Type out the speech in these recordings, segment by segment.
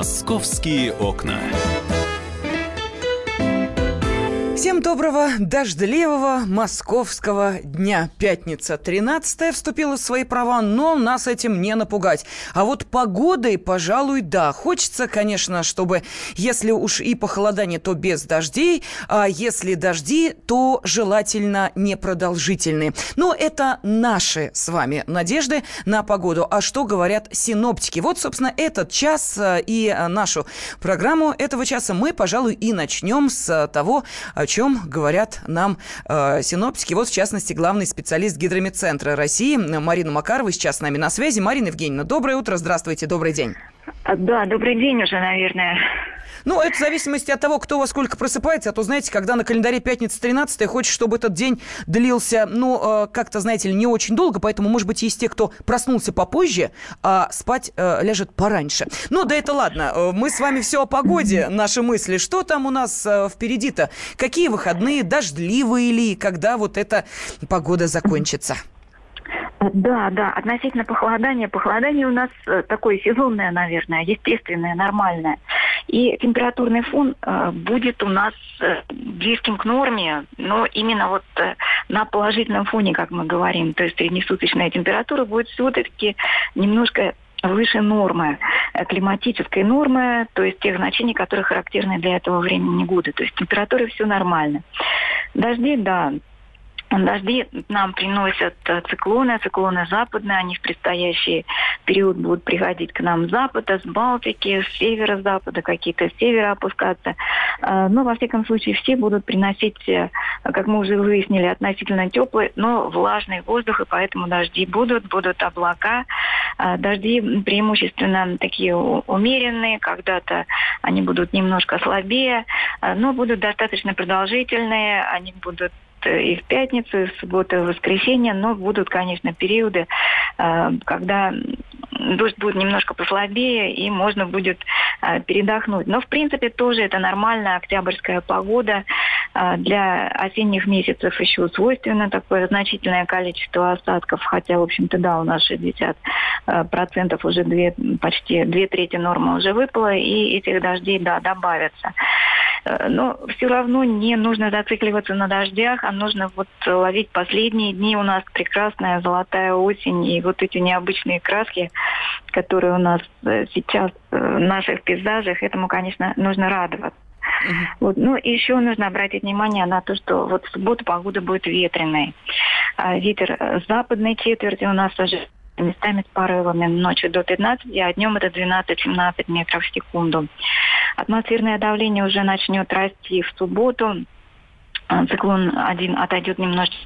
Московские окна. Всем доброго, дождливого московского дня. Пятница 13 вступила в свои права, но нас этим не напугать. А вот погодой, пожалуй, да. Хочется, конечно, чтобы, если уж и похолодание, то без дождей, а если дожди, то желательно непродолжительные. Но это наши с вами надежды на погоду. А что говорят синоптики? Вот, собственно, этот час э, и нашу программу этого часа мы, пожалуй, и начнем с того, чем говорят нам э, синоптики. Вот, в частности, главный специалист Гидромедцентра России Марина Макарова сейчас с нами на связи. Марина Евгеньевна, доброе утро, здравствуйте, добрый день. Да, добрый день уже, наверное. Ну, это в зависимости от того, кто во сколько просыпается. А то, знаете, когда на календаре пятница 13 хочешь, чтобы этот день длился, ну, э, как-то, знаете ли, не очень долго. Поэтому, может быть, есть те, кто проснулся попозже, а спать э, ляжет пораньше. Ну, да это ладно. Э, мы с вами все о погоде, наши мысли. Что там у нас э, впереди-то? Какие выходные? Дождливые ли? Когда вот эта погода закончится? Да, да, относительно похолодания. Похолодание у нас э, такое сезонное, наверное, естественное, нормальное. И температурный фон э, будет у нас э, близким к норме, но именно вот на положительном фоне, как мы говорим. То есть среднесуточная температура будет все-таки немножко выше нормы, климатической нормы, то есть тех значений, которые характерны для этого времени года. То есть температура все нормально. Дожди, да, Дожди нам приносят э, циклоны, циклоны западные, они в предстоящий период будут приходить к нам с запада, с Балтики, с северо-запада, какие-то с севера опускаться. Э, но, во всяком случае, все будут приносить, э, как мы уже выяснили, относительно теплый, но влажный воздух, и поэтому дожди будут, будут облака. Дожди преимущественно такие умеренные, когда-то они будут немножко слабее, но будут достаточно продолжительные, они будут и в пятницу, и в субботу, и в воскресенье, но будут, конечно, периоды, э, когда дождь будет немножко послабее, и можно будет э, передохнуть. Но, в принципе, тоже это нормальная октябрьская погода. Для осенних месяцев еще свойственно такое значительное количество осадков, хотя, в общем-то, да, у нас 60 процентов уже две, почти две трети нормы уже выпало, и этих дождей, да, добавятся. Э, но все равно не нужно зацикливаться на дождях, нужно вот ловить последние дни. У нас прекрасная золотая осень и вот эти необычные краски, которые у нас э, сейчас э, в наших пейзажах, этому, конечно, нужно радоваться. Uh-huh. Вот. Ну, и еще нужно обратить внимание на то, что вот в субботу погода будет ветреной. А ветер с западной четверти у нас уже местами с порывами ночью до 15, а днем это 12-17 метров в секунду. Атмосферное давление уже начнет расти в субботу. А, циклон один отойдет немножечко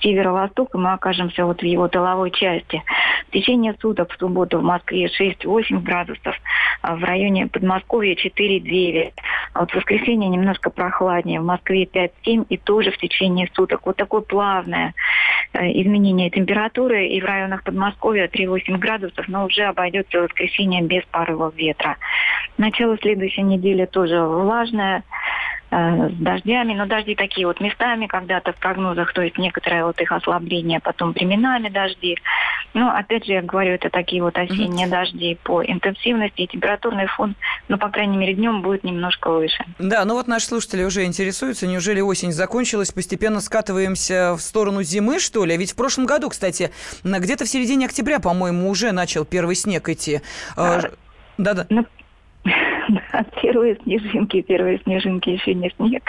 северо-восток, и мы окажемся вот в его тыловой части. В течение суток в субботу в Москве 6-8 градусов, а в районе Подмосковья 4-9. А вот в воскресенье немножко прохладнее, в Москве 5-7 и тоже в течение суток. Вот такое плавное э, изменение температуры и в районах Подмосковья 3-8 градусов, но уже обойдется воскресенье без порывов ветра. Начало следующей недели тоже влажное, с дождями, но дожди такие вот местами когда-то в прогнозах, то есть некоторое вот их ослабление, потом временами дожди. Но опять же, я говорю, это такие вот осенние mm-hmm. дожди по интенсивности, и температурный фон, ну, по крайней мере, днем будет немножко выше. Да, ну вот наши слушатели уже интересуются, неужели осень закончилась, постепенно скатываемся в сторону зимы, что ли? Ведь в прошлом году, кстати, где-то в середине октября, по-моему, уже начал первый снег идти. А, Ну, первые снежинки, первые снежинки еще не снег.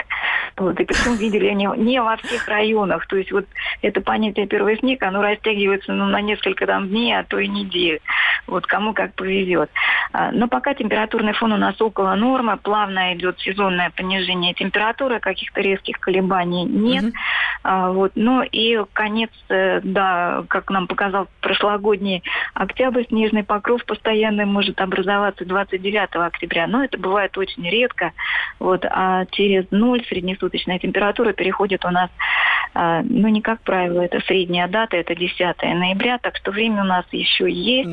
Вот, и причем видели они не во всех районах. То есть вот это понятие первый снег, оно растягивается ну, на несколько там дней, а то и недель. Вот кому как повезет. А, но пока температурный фон у нас около нормы, плавно идет сезонное понижение температуры, каких-то резких колебаний нет. А, вот. Ну и конец, э, да, как нам показал прошлогодний октябрь, снежный покров постоянный может образоваться 29 октября. но это бывает очень редко. Вот, а через ноль среднесуточная температура переходит у нас а, ну, не как правило, это средняя дата, это 10 ноября, так что время у нас еще есть.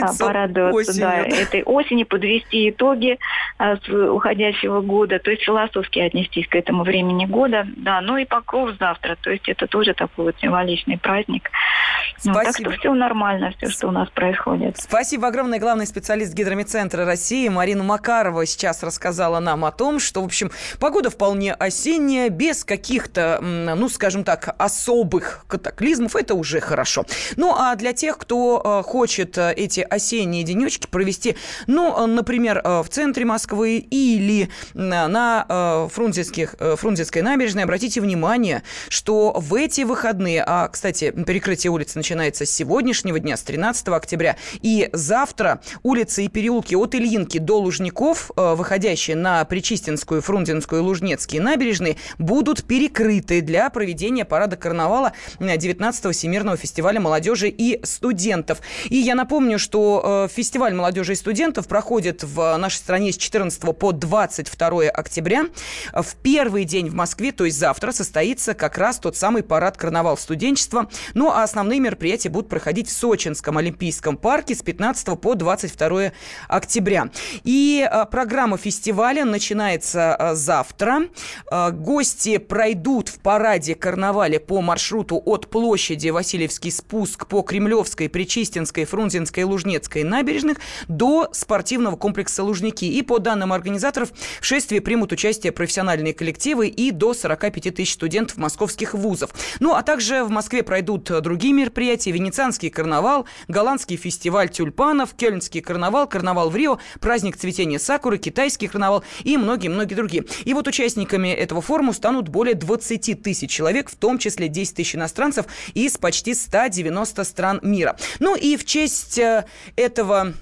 Насладиться порадоваться осенью. Да, этой осени, подвести итоги а, с уходящего года, то есть философски отнестись к этому времени года. Да, ну и покров завтра, то есть это тоже такой вот символичный праздник. Спасибо. Ну, так что все нормально, все, что у нас происходит. Спасибо огромное. Главный специалист Гидромедцентра России Марина Макарова сейчас рассказала нам о том, что, в общем, погода вполне осенняя, без каких-то, ну, скажем так, особых катаклизмов. Это уже хорошо. Ну, а для тех, кто э, хочет э, эти осенние денечки провести, ну, э, например, в центре Москвы или на Фрунзенских, Фрунзенской набережной, обратите внимание, что в эти выходные, а, кстати, перекрытие улиц начинается с сегодняшнего дня, с 13 октября, и завтра улицы и переулки от Ильинки до Лужников, выходящие на Причистинскую, Фрунзенскую и Лужнецкие набережные, будут перекрыты для проведения парада карнавала 19-го Всемирного фестиваля молодежи и студентов. И я напомню, что э, фестиваль молодежи и студентов проходит в нашей стране с 14 по 22 октября. В первый день в Москве, то есть завтра, состоится как раз тот самый парад карнавал студенчества. Ну, а основные мероприятия будут проходить в Сочинском Олимпийском парке с 15 по 22 октября. И э, программа фестиваля начинается э, завтра. Гости пройдут в параде карнавале по маршруту от площади Васильевский спуск по Кремлевской, Причистинской, Фрунзенской и Лужнецкой набережных до спортивного комплекса Лужники. И по данным организаторов, в шествии примут участие профессиональные коллективы и до 45 тысяч студентов московских вузов. Ну, а также в Москве пройдут другие мероприятия. Венецианский карнавал, голландский фестиваль тюльпанов, кельнский карнавал, карнавал в Рио, праздник цветения сакуры, китайский карнавал и многие-многие другие. И вот участниками этого форума станут более 20 тысяч человек, в том числе 10 тысяч иностранцев из почти 190 стран мира. Ну и в честь э, этого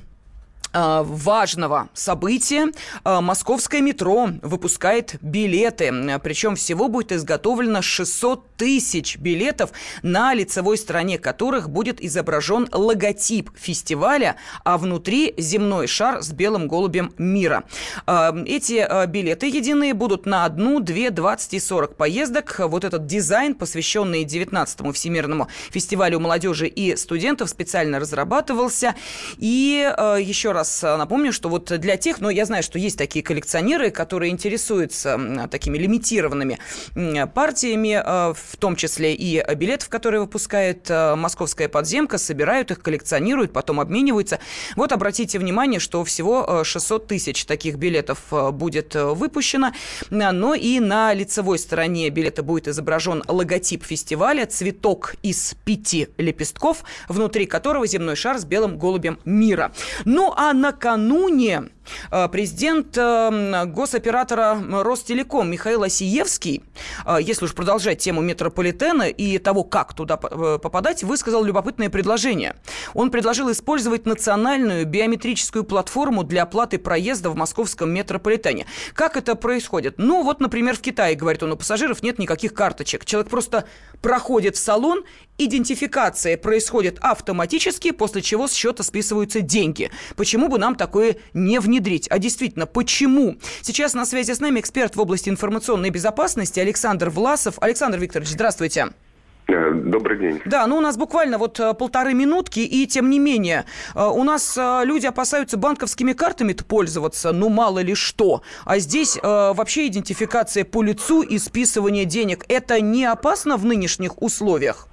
а, важного события а, московское метро выпускает билеты. Причем всего будет изготовлено 600 тысяч билетов, на лицевой стороне которых будет изображен логотип фестиваля, а внутри земной шар с белым голубем мира. А, эти билеты единые будут на одну, две, 20 и 40 поездок. Вот этот дизайн, посвященный 19-му Всемирному фестивалю молодежи и студентов, специально разрабатывался. И еще раз э, напомню, что вот для тех, ну, я знаю, что есть такие коллекционеры, которые интересуются такими лимитированными партиями, э, в том числе и билетов, которые выпускает э, московская подземка, собирают их, коллекционируют, потом обмениваются. Вот обратите внимание, что всего 600 тысяч таких билетов будет выпущено, но и на лицевой стороне билета будет изображен логотип фестиваля, цветок из пяти лепестков, внутри которого земной шар с белым голубем мира. Ну, а накануне э, президент э, госоператора Ростелеком Михаил Осиевский, э, если уж продолжать тему метрополитена и того, как туда попадать, высказал любопытное предложение. Он предложил использовать национальную биометрическую платформу для оплаты проезда в московском метрополитене. Как это происходит? Ну, вот, например, в Китае, говорит он, у пассажиров нет никаких карточек. Человек просто проходит в салон, идентификация происходит автоматически, после чего с счета списываются деньги. Почему бы нам такое не внедрить? А действительно, почему? Сейчас на связи с нами эксперт в области информационной безопасности Александр Власов. Александр Викторович, здравствуйте. Э, добрый день. Да, ну у нас буквально вот э, полторы минутки, и тем не менее, э, у нас люди опасаются банковскими картами пользоваться, ну мало ли что. А здесь вообще идентификация по лицу и списывание денег, это не опасно в нынешних условиях?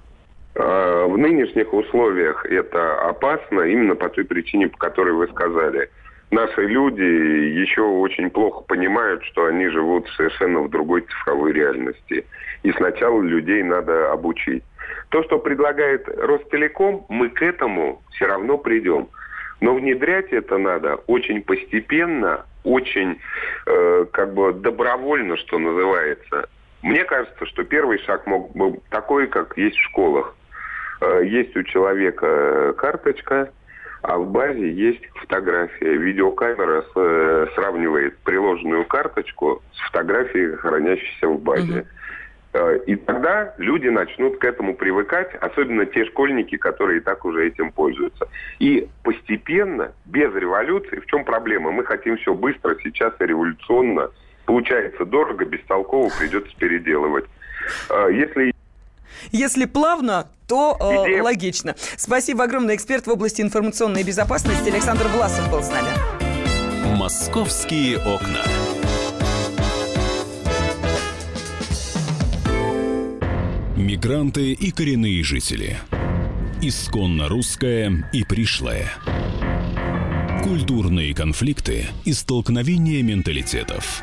В нынешних условиях это опасно именно по той причине, по которой вы сказали. Наши люди еще очень плохо понимают, что они живут совершенно в другой цифровой реальности. И сначала людей надо обучить. То, что предлагает Ростелеком, мы к этому все равно придем. Но внедрять это надо очень постепенно, очень э, как бы добровольно, что называется. Мне кажется, что первый шаг мог бы такой, как есть в школах. Э, есть у человека карточка, а в базе есть фотография. Видеокамера с, э, сравнивает приложенную карточку с фотографией, хранящейся в базе. Угу. Э, и тогда люди начнут к этому привыкать, особенно те школьники, которые и так уже этим пользуются. И постепенно, без революции, в чем проблема? Мы хотим все быстро, сейчас и революционно. Получается дорого, бестолково, придется переделывать. Э, если если плавно, то э, логично. Спасибо огромное. Эксперт в области информационной безопасности Александр Власов был с нами. «Московские окна». Мигранты и коренные жители. Исконно русская и пришлая. Культурные конфликты и столкновения менталитетов.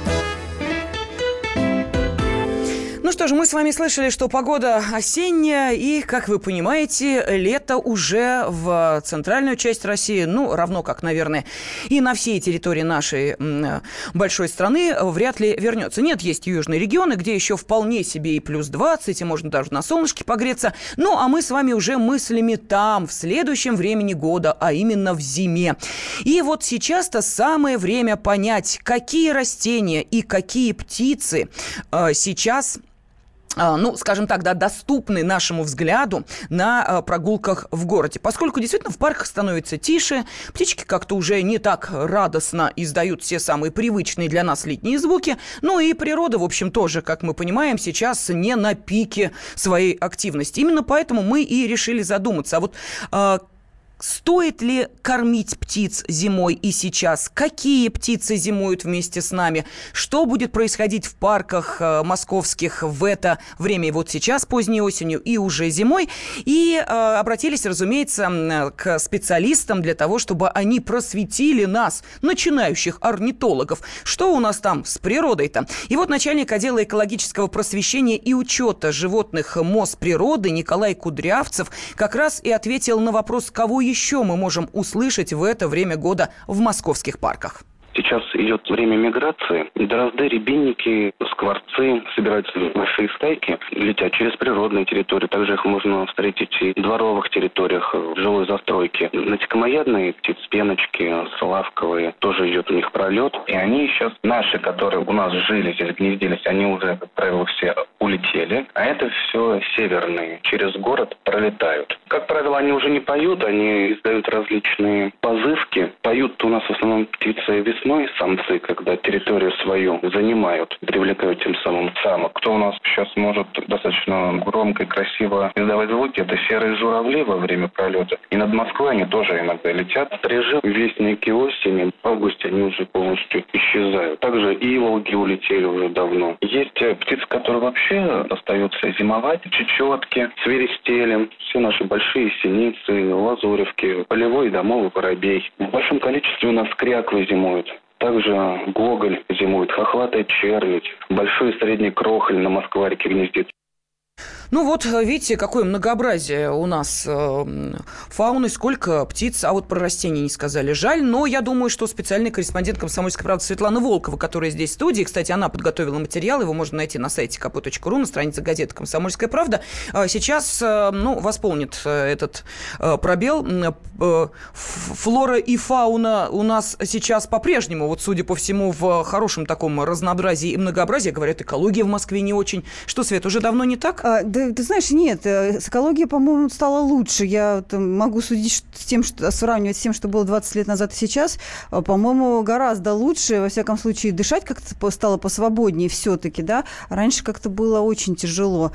Что же, мы с вами слышали, что погода осенняя, и, как вы понимаете, лето уже в центральную часть России, ну, равно как, наверное, и на всей территории нашей большой страны вряд ли вернется. Нет, есть южные регионы, где еще вполне себе и плюс 20, и можно даже на солнышке погреться. Ну, а мы с вами уже мыслями там, в следующем времени года, а именно в зиме. И вот сейчас-то самое время понять, какие растения и какие птицы э, сейчас ну, скажем так, да, доступны нашему взгляду на а, прогулках в городе. Поскольку действительно в парках становится тише, птички как-то уже не так радостно издают все самые привычные для нас летние звуки, ну и природа, в общем, тоже, как мы понимаем, сейчас не на пике своей активности. Именно поэтому мы и решили задуматься. А вот а, Стоит ли кормить птиц зимой и сейчас? Какие птицы зимуют вместе с нами? Что будет происходить в парках э, московских в это время, и вот сейчас, поздней осенью и уже зимой? И э, обратились, разумеется, к специалистам для того, чтобы они просветили нас, начинающих орнитологов. Что у нас там с природой-то? И вот начальник отдела экологического просвещения и учета животных МОЗ природы Николай Кудрявцев как раз и ответил на вопрос, кого еще мы можем услышать в это время года в московских парках? Сейчас идет время миграции. Дрозды, рябинники, скворцы собираются в большие стайки, летят через природные территории. Также их можно встретить и в дворовых территориях, в жилой застройке. Насекомоядные птицы, пеночки, славковые, тоже идет у них пролет. И они сейчас, наши, которые у нас жили здесь, гнездились, они уже, как правило, все улетели. А это все северные, через город пролетают. Как правило, они уже не поют, они издают различные позывки. Поют у нас в основном птицы весны весной самцы, когда территорию свою занимают, привлекают тем самым самок. Кто у нас сейчас может достаточно громко и красиво издавать звуки, это серые журавли во время пролета. И над Москвой они тоже иногда летят. Прижив вестники осени, в августе они уже полностью исчезают. Также и волги улетели уже давно. Есть э, птицы, которые вообще остаются зимовать. Чечетки, свиристели, все наши большие синицы, лазуревки, полевой домовый воробей. В большом количестве у нас кряквы зимуют. Также гоголь зимует, хохлатая червь, большой и средний крохоль на Москварике гнездится. Ну вот, видите, какое многообразие у нас э, фауны, сколько птиц, а вот про растения не сказали. Жаль, но я думаю, что специальный корреспондент «Комсомольской правды» Светлана Волкова, которая здесь в студии, кстати, она подготовила материал, его можно найти на сайте kp.ru, на странице газеты «Комсомольская правда», э, сейчас, э, ну, восполнит э, этот э, пробел. Э, флора и фауна у нас сейчас по-прежнему, вот судя по всему, в хорошем таком разнообразии и многообразии, говорят, экология в Москве не очень. Что, Свет, уже давно не так? А, да ты, знаешь, нет, э, с экологией, по-моему, стала лучше. Я там, могу судить с тем, что, сравнивать с тем, что было 20 лет назад и сейчас. А, по-моему, гораздо лучше. Во всяком случае, дышать как-то стало посвободнее все-таки, да. Раньше как-то было очень тяжело.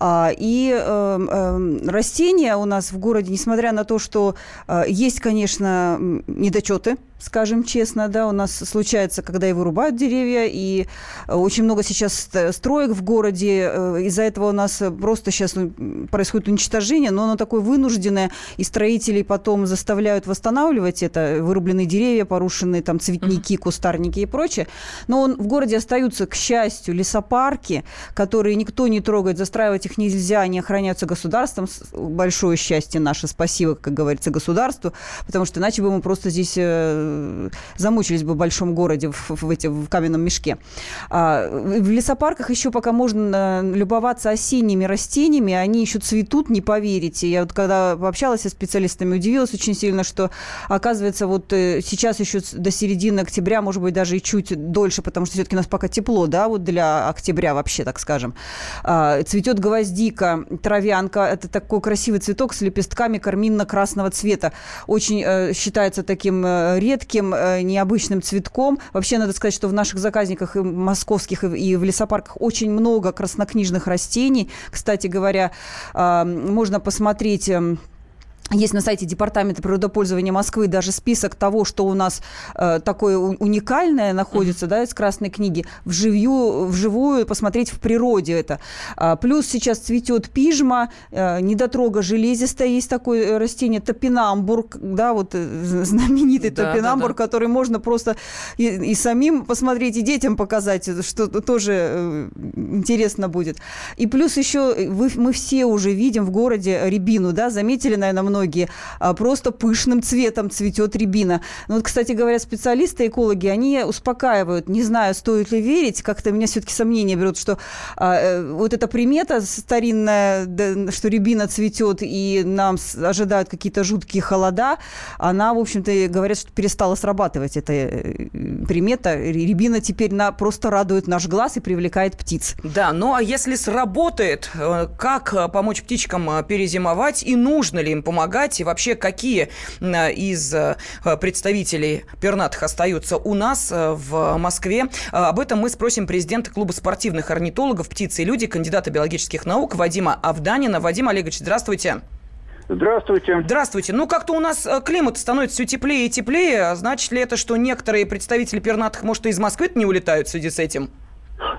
А, и э, э, растения у нас в городе, несмотря на то, что э, есть, конечно, недочеты, скажем честно, да, у нас случается, когда и вырубают деревья, и очень много сейчас строек в городе, из-за этого у нас просто сейчас происходит уничтожение, но оно такое вынужденное, и строителей потом заставляют восстанавливать это, вырубленные деревья, порушенные там цветники, кустарники и прочее. Но он, в городе остаются, к счастью, лесопарки, которые никто не трогает, застраивать их нельзя, они охраняются государством. Большое счастье наше, спасибо, как говорится, государству, потому что иначе бы мы просто здесь э, замучились бы в большом городе в, в, эти, в каменном мешке. А, в лесопарках еще пока можно э, любоваться осенними растениями, они еще цветут, не поверите. Я вот когда пообщалась со специалистами, удивилась очень сильно, что, оказывается, вот э, сейчас еще до середины октября, может быть, даже и чуть дольше, потому что все-таки у нас пока тепло, да, вот для октября вообще, так скажем. А, цветет гвоздика, травянка. Это такой красивый цветок с лепестками карминно-красного цвета. Очень э, считается таким э, редким, э, необычным цветком. Вообще, надо сказать, что в наших заказниках и московских, и в лесопарках очень много краснокнижных растений. Кстати говоря, э, можно посмотреть... Э, есть на сайте Департамента природопользования Москвы даже список того, что у нас э, такое уникальное находится, mm-hmm. да, из Красной книги, вживую, вживую посмотреть в природе это. А, плюс сейчас цветет пижма, э, недотрога железистая, есть такое растение, топинамбур, да, вот э, знаменитый да, топинамбур, да, да. который можно просто и, и самим посмотреть, и детям показать, что тоже э, интересно будет. И плюс еще вы, мы все уже видим в городе рябину, да, заметили, наверное, много многие, а, просто пышным цветом цветет рябина. Но вот, кстати говоря, специалисты, экологи, они успокаивают. Не знаю, стоит ли верить, как-то меня все-таки сомнения берут, что а, э, вот эта примета старинная, что рябина цветет и нам ожидают какие-то жуткие холода, она, в общем-то, говорят, что перестала срабатывать эта э, примета. Рябина теперь на, просто радует наш глаз и привлекает птиц. Да, ну а если сработает, э, как помочь птичкам перезимовать и нужно ли им помогать? Помогать? И вообще, какие из э, представителей пернатых остаются у нас э, в Москве? А, об этом мы спросим президента клуба спортивных орнитологов «Птицы и люди», кандидата биологических наук Вадима Авданина. Вадим Олегович, здравствуйте. Здравствуйте. Здравствуйте. Ну, как-то у нас э, климат становится все теплее и теплее. Значит ли это, что некоторые представители пернатых, может, и из Москвы не улетают в связи с этим?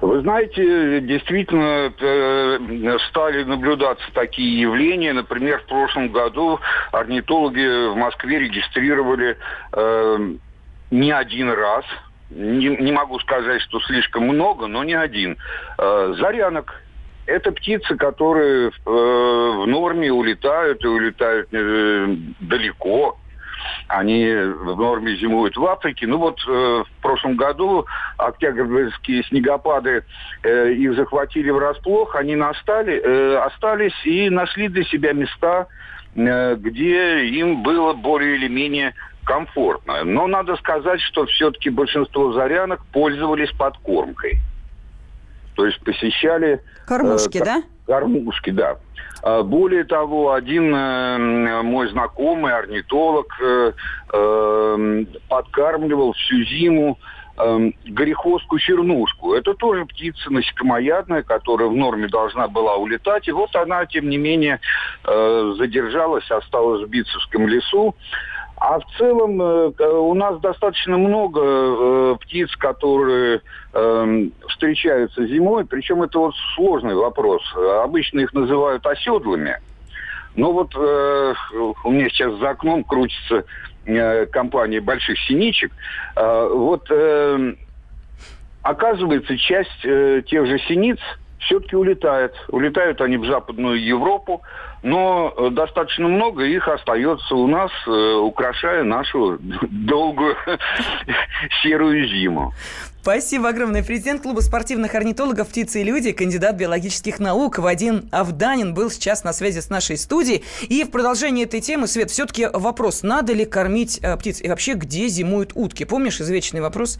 Вы знаете, действительно э, стали наблюдаться такие явления. Например, в прошлом году орнитологи в Москве регистрировали э, не один раз, не, не могу сказать, что слишком много, но не один, э, зарянок. Это птицы, которые э, в норме улетают и улетают э, далеко они в норме зимуют в Африке. Ну вот э, в прошлом году октябрьские снегопады э, их захватили врасплох, они настали, э, остались и нашли для себя места, э, где им было более или менее комфортно. Но надо сказать, что все-таки большинство зарянок пользовались подкормкой. То есть посещали... Кормушки, э, да? Кормушки, да. А, более того, один э, мой знакомый, орнитолог, э, э, подкармливал всю зиму э, чернушку. Это тоже птица насекомоядная, которая в норме должна была улетать. И вот она, тем не менее, э, задержалась, осталась в Битцевском лесу. А в целом э, у нас достаточно много э, птиц, которые э, встречаются зимой, причем это вот сложный вопрос. Обычно их называют оседлыми. Но вот э, у меня сейчас за окном крутится э, компания больших синичек. Э, вот э, оказывается, часть э, тех же синиц все-таки улетает. Улетают они в Западную Европу, но э, достаточно много их остается у нас, э, украшая нашу долгую серую зиму. Спасибо огромное. Президент клуба спортивных орнитологов «Птицы и люди», кандидат биологических наук Вадим Авданин был сейчас на связи с нашей студией. И в продолжении этой темы, Свет, все-таки вопрос, надо ли кормить э, птиц? И вообще, где зимуют утки? Помнишь извечный вопрос?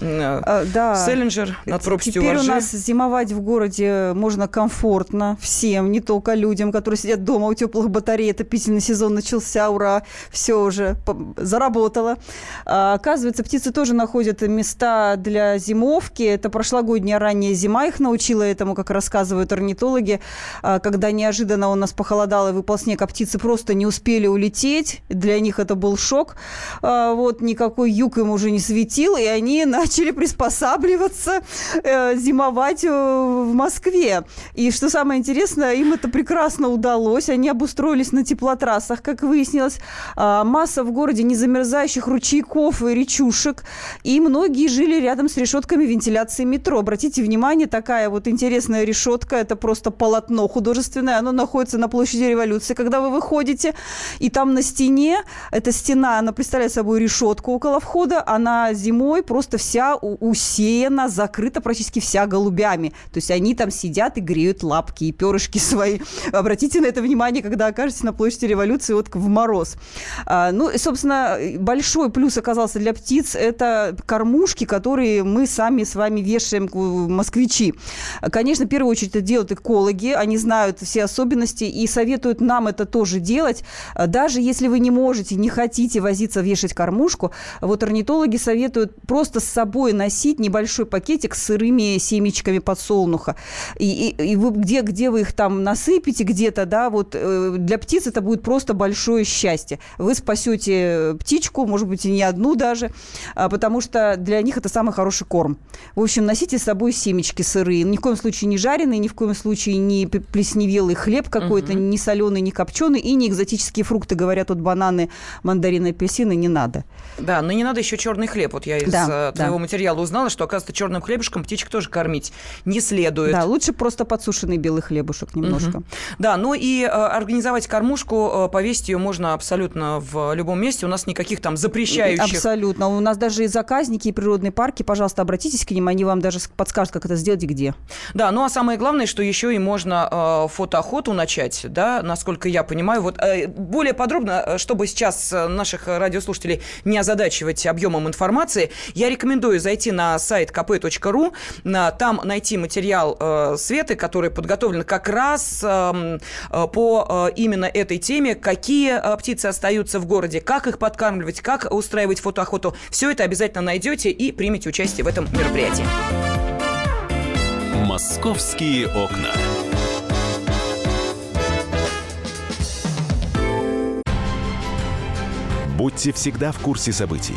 Э, а, да. Селлинджер над пропастью Теперь воржи. у нас зимовать в городе можно комфортно всем, не только людям, которые сидят сидят дома у теплых батарей, отопительный сезон начался, ура, все уже заработало. А, оказывается, птицы тоже находят места для зимовки. Это прошлогодняя ранняя зима их научила этому, как рассказывают орнитологи. А, когда неожиданно у нас похолодало и выпал снег, а птицы просто не успели улететь. Для них это был шок. А, вот никакой юг им уже не светил, и они начали приспосабливаться, э, зимовать э, в Москве. И что самое интересное, им это прекрасно удалось. Они обустроились на теплотрассах, как выяснилось. А, масса в городе незамерзающих ручейков и речушек. И многие жили рядом с решетками вентиляции метро. Обратите внимание, такая вот интересная решетка. Это просто полотно художественное. Оно находится на площади революции, когда вы выходите. И там на стене, эта стена, она представляет собой решетку около входа. Она зимой просто вся усеяна, закрыта практически вся голубями. То есть они там сидят и греют лапки и перышки свои. Обратите на это внимание, когда окажетесь на площади революции вот в мороз. А, ну, и, собственно, большой плюс оказался для птиц – это кормушки, которые мы сами с вами вешаем, москвичи. Конечно, в первую очередь это делают экологи, они знают все особенности и советуют нам это тоже делать. Даже если вы не можете, не хотите возиться, вешать кормушку, вот орнитологи советуют просто с собой носить небольшой пакетик с сырыми семечками подсолнуха. И, и, и вы, где, где вы их там насыпите где-то, да, вот э, для птиц это будет просто большое счастье. Вы спасете птичку, может быть, и не одну даже, а, потому что для них это самый хороший корм. В общем, носите с собой семечки сырые. Ни в коем случае не жареные, ни в коем случае не плесневелый хлеб какой-то, угу. не соленый, не копченый, и не экзотические фрукты. Говорят, вот бананы, мандарины, апельсины не надо. Да, но не надо еще черный хлеб. Вот я из да, э, твоего да. материала узнала, что, оказывается, черным хлебушком птичек тоже кормить не следует. Да, лучше просто подсушенный белый хлебушек немножко. Угу. Да, ну и э, организовать кормушку, э, повесить ее можно абсолютно в любом месте. У нас никаких там запрещающих... Абсолютно. У нас даже и заказники, и природные парки, пожалуйста, обратитесь к ним, они вам даже подскажут, как это сделать и где. Да, ну а самое главное, что еще и можно э, фотоохоту начать, да, насколько я понимаю. Вот более подробно, чтобы сейчас наших радиослушателей не озадачивать объемом информации, я рекомендую зайти на сайт kp.ru, там найти материал Светы, который подготовлен как раз эм, по э, именно этой теме, какие э, птицы остаются в городе, как их подкармливать, как устраивать фотоохоту. Все это обязательно найдете и примите участие в этом мероприятии. Московские окна. Будьте всегда в курсе событий.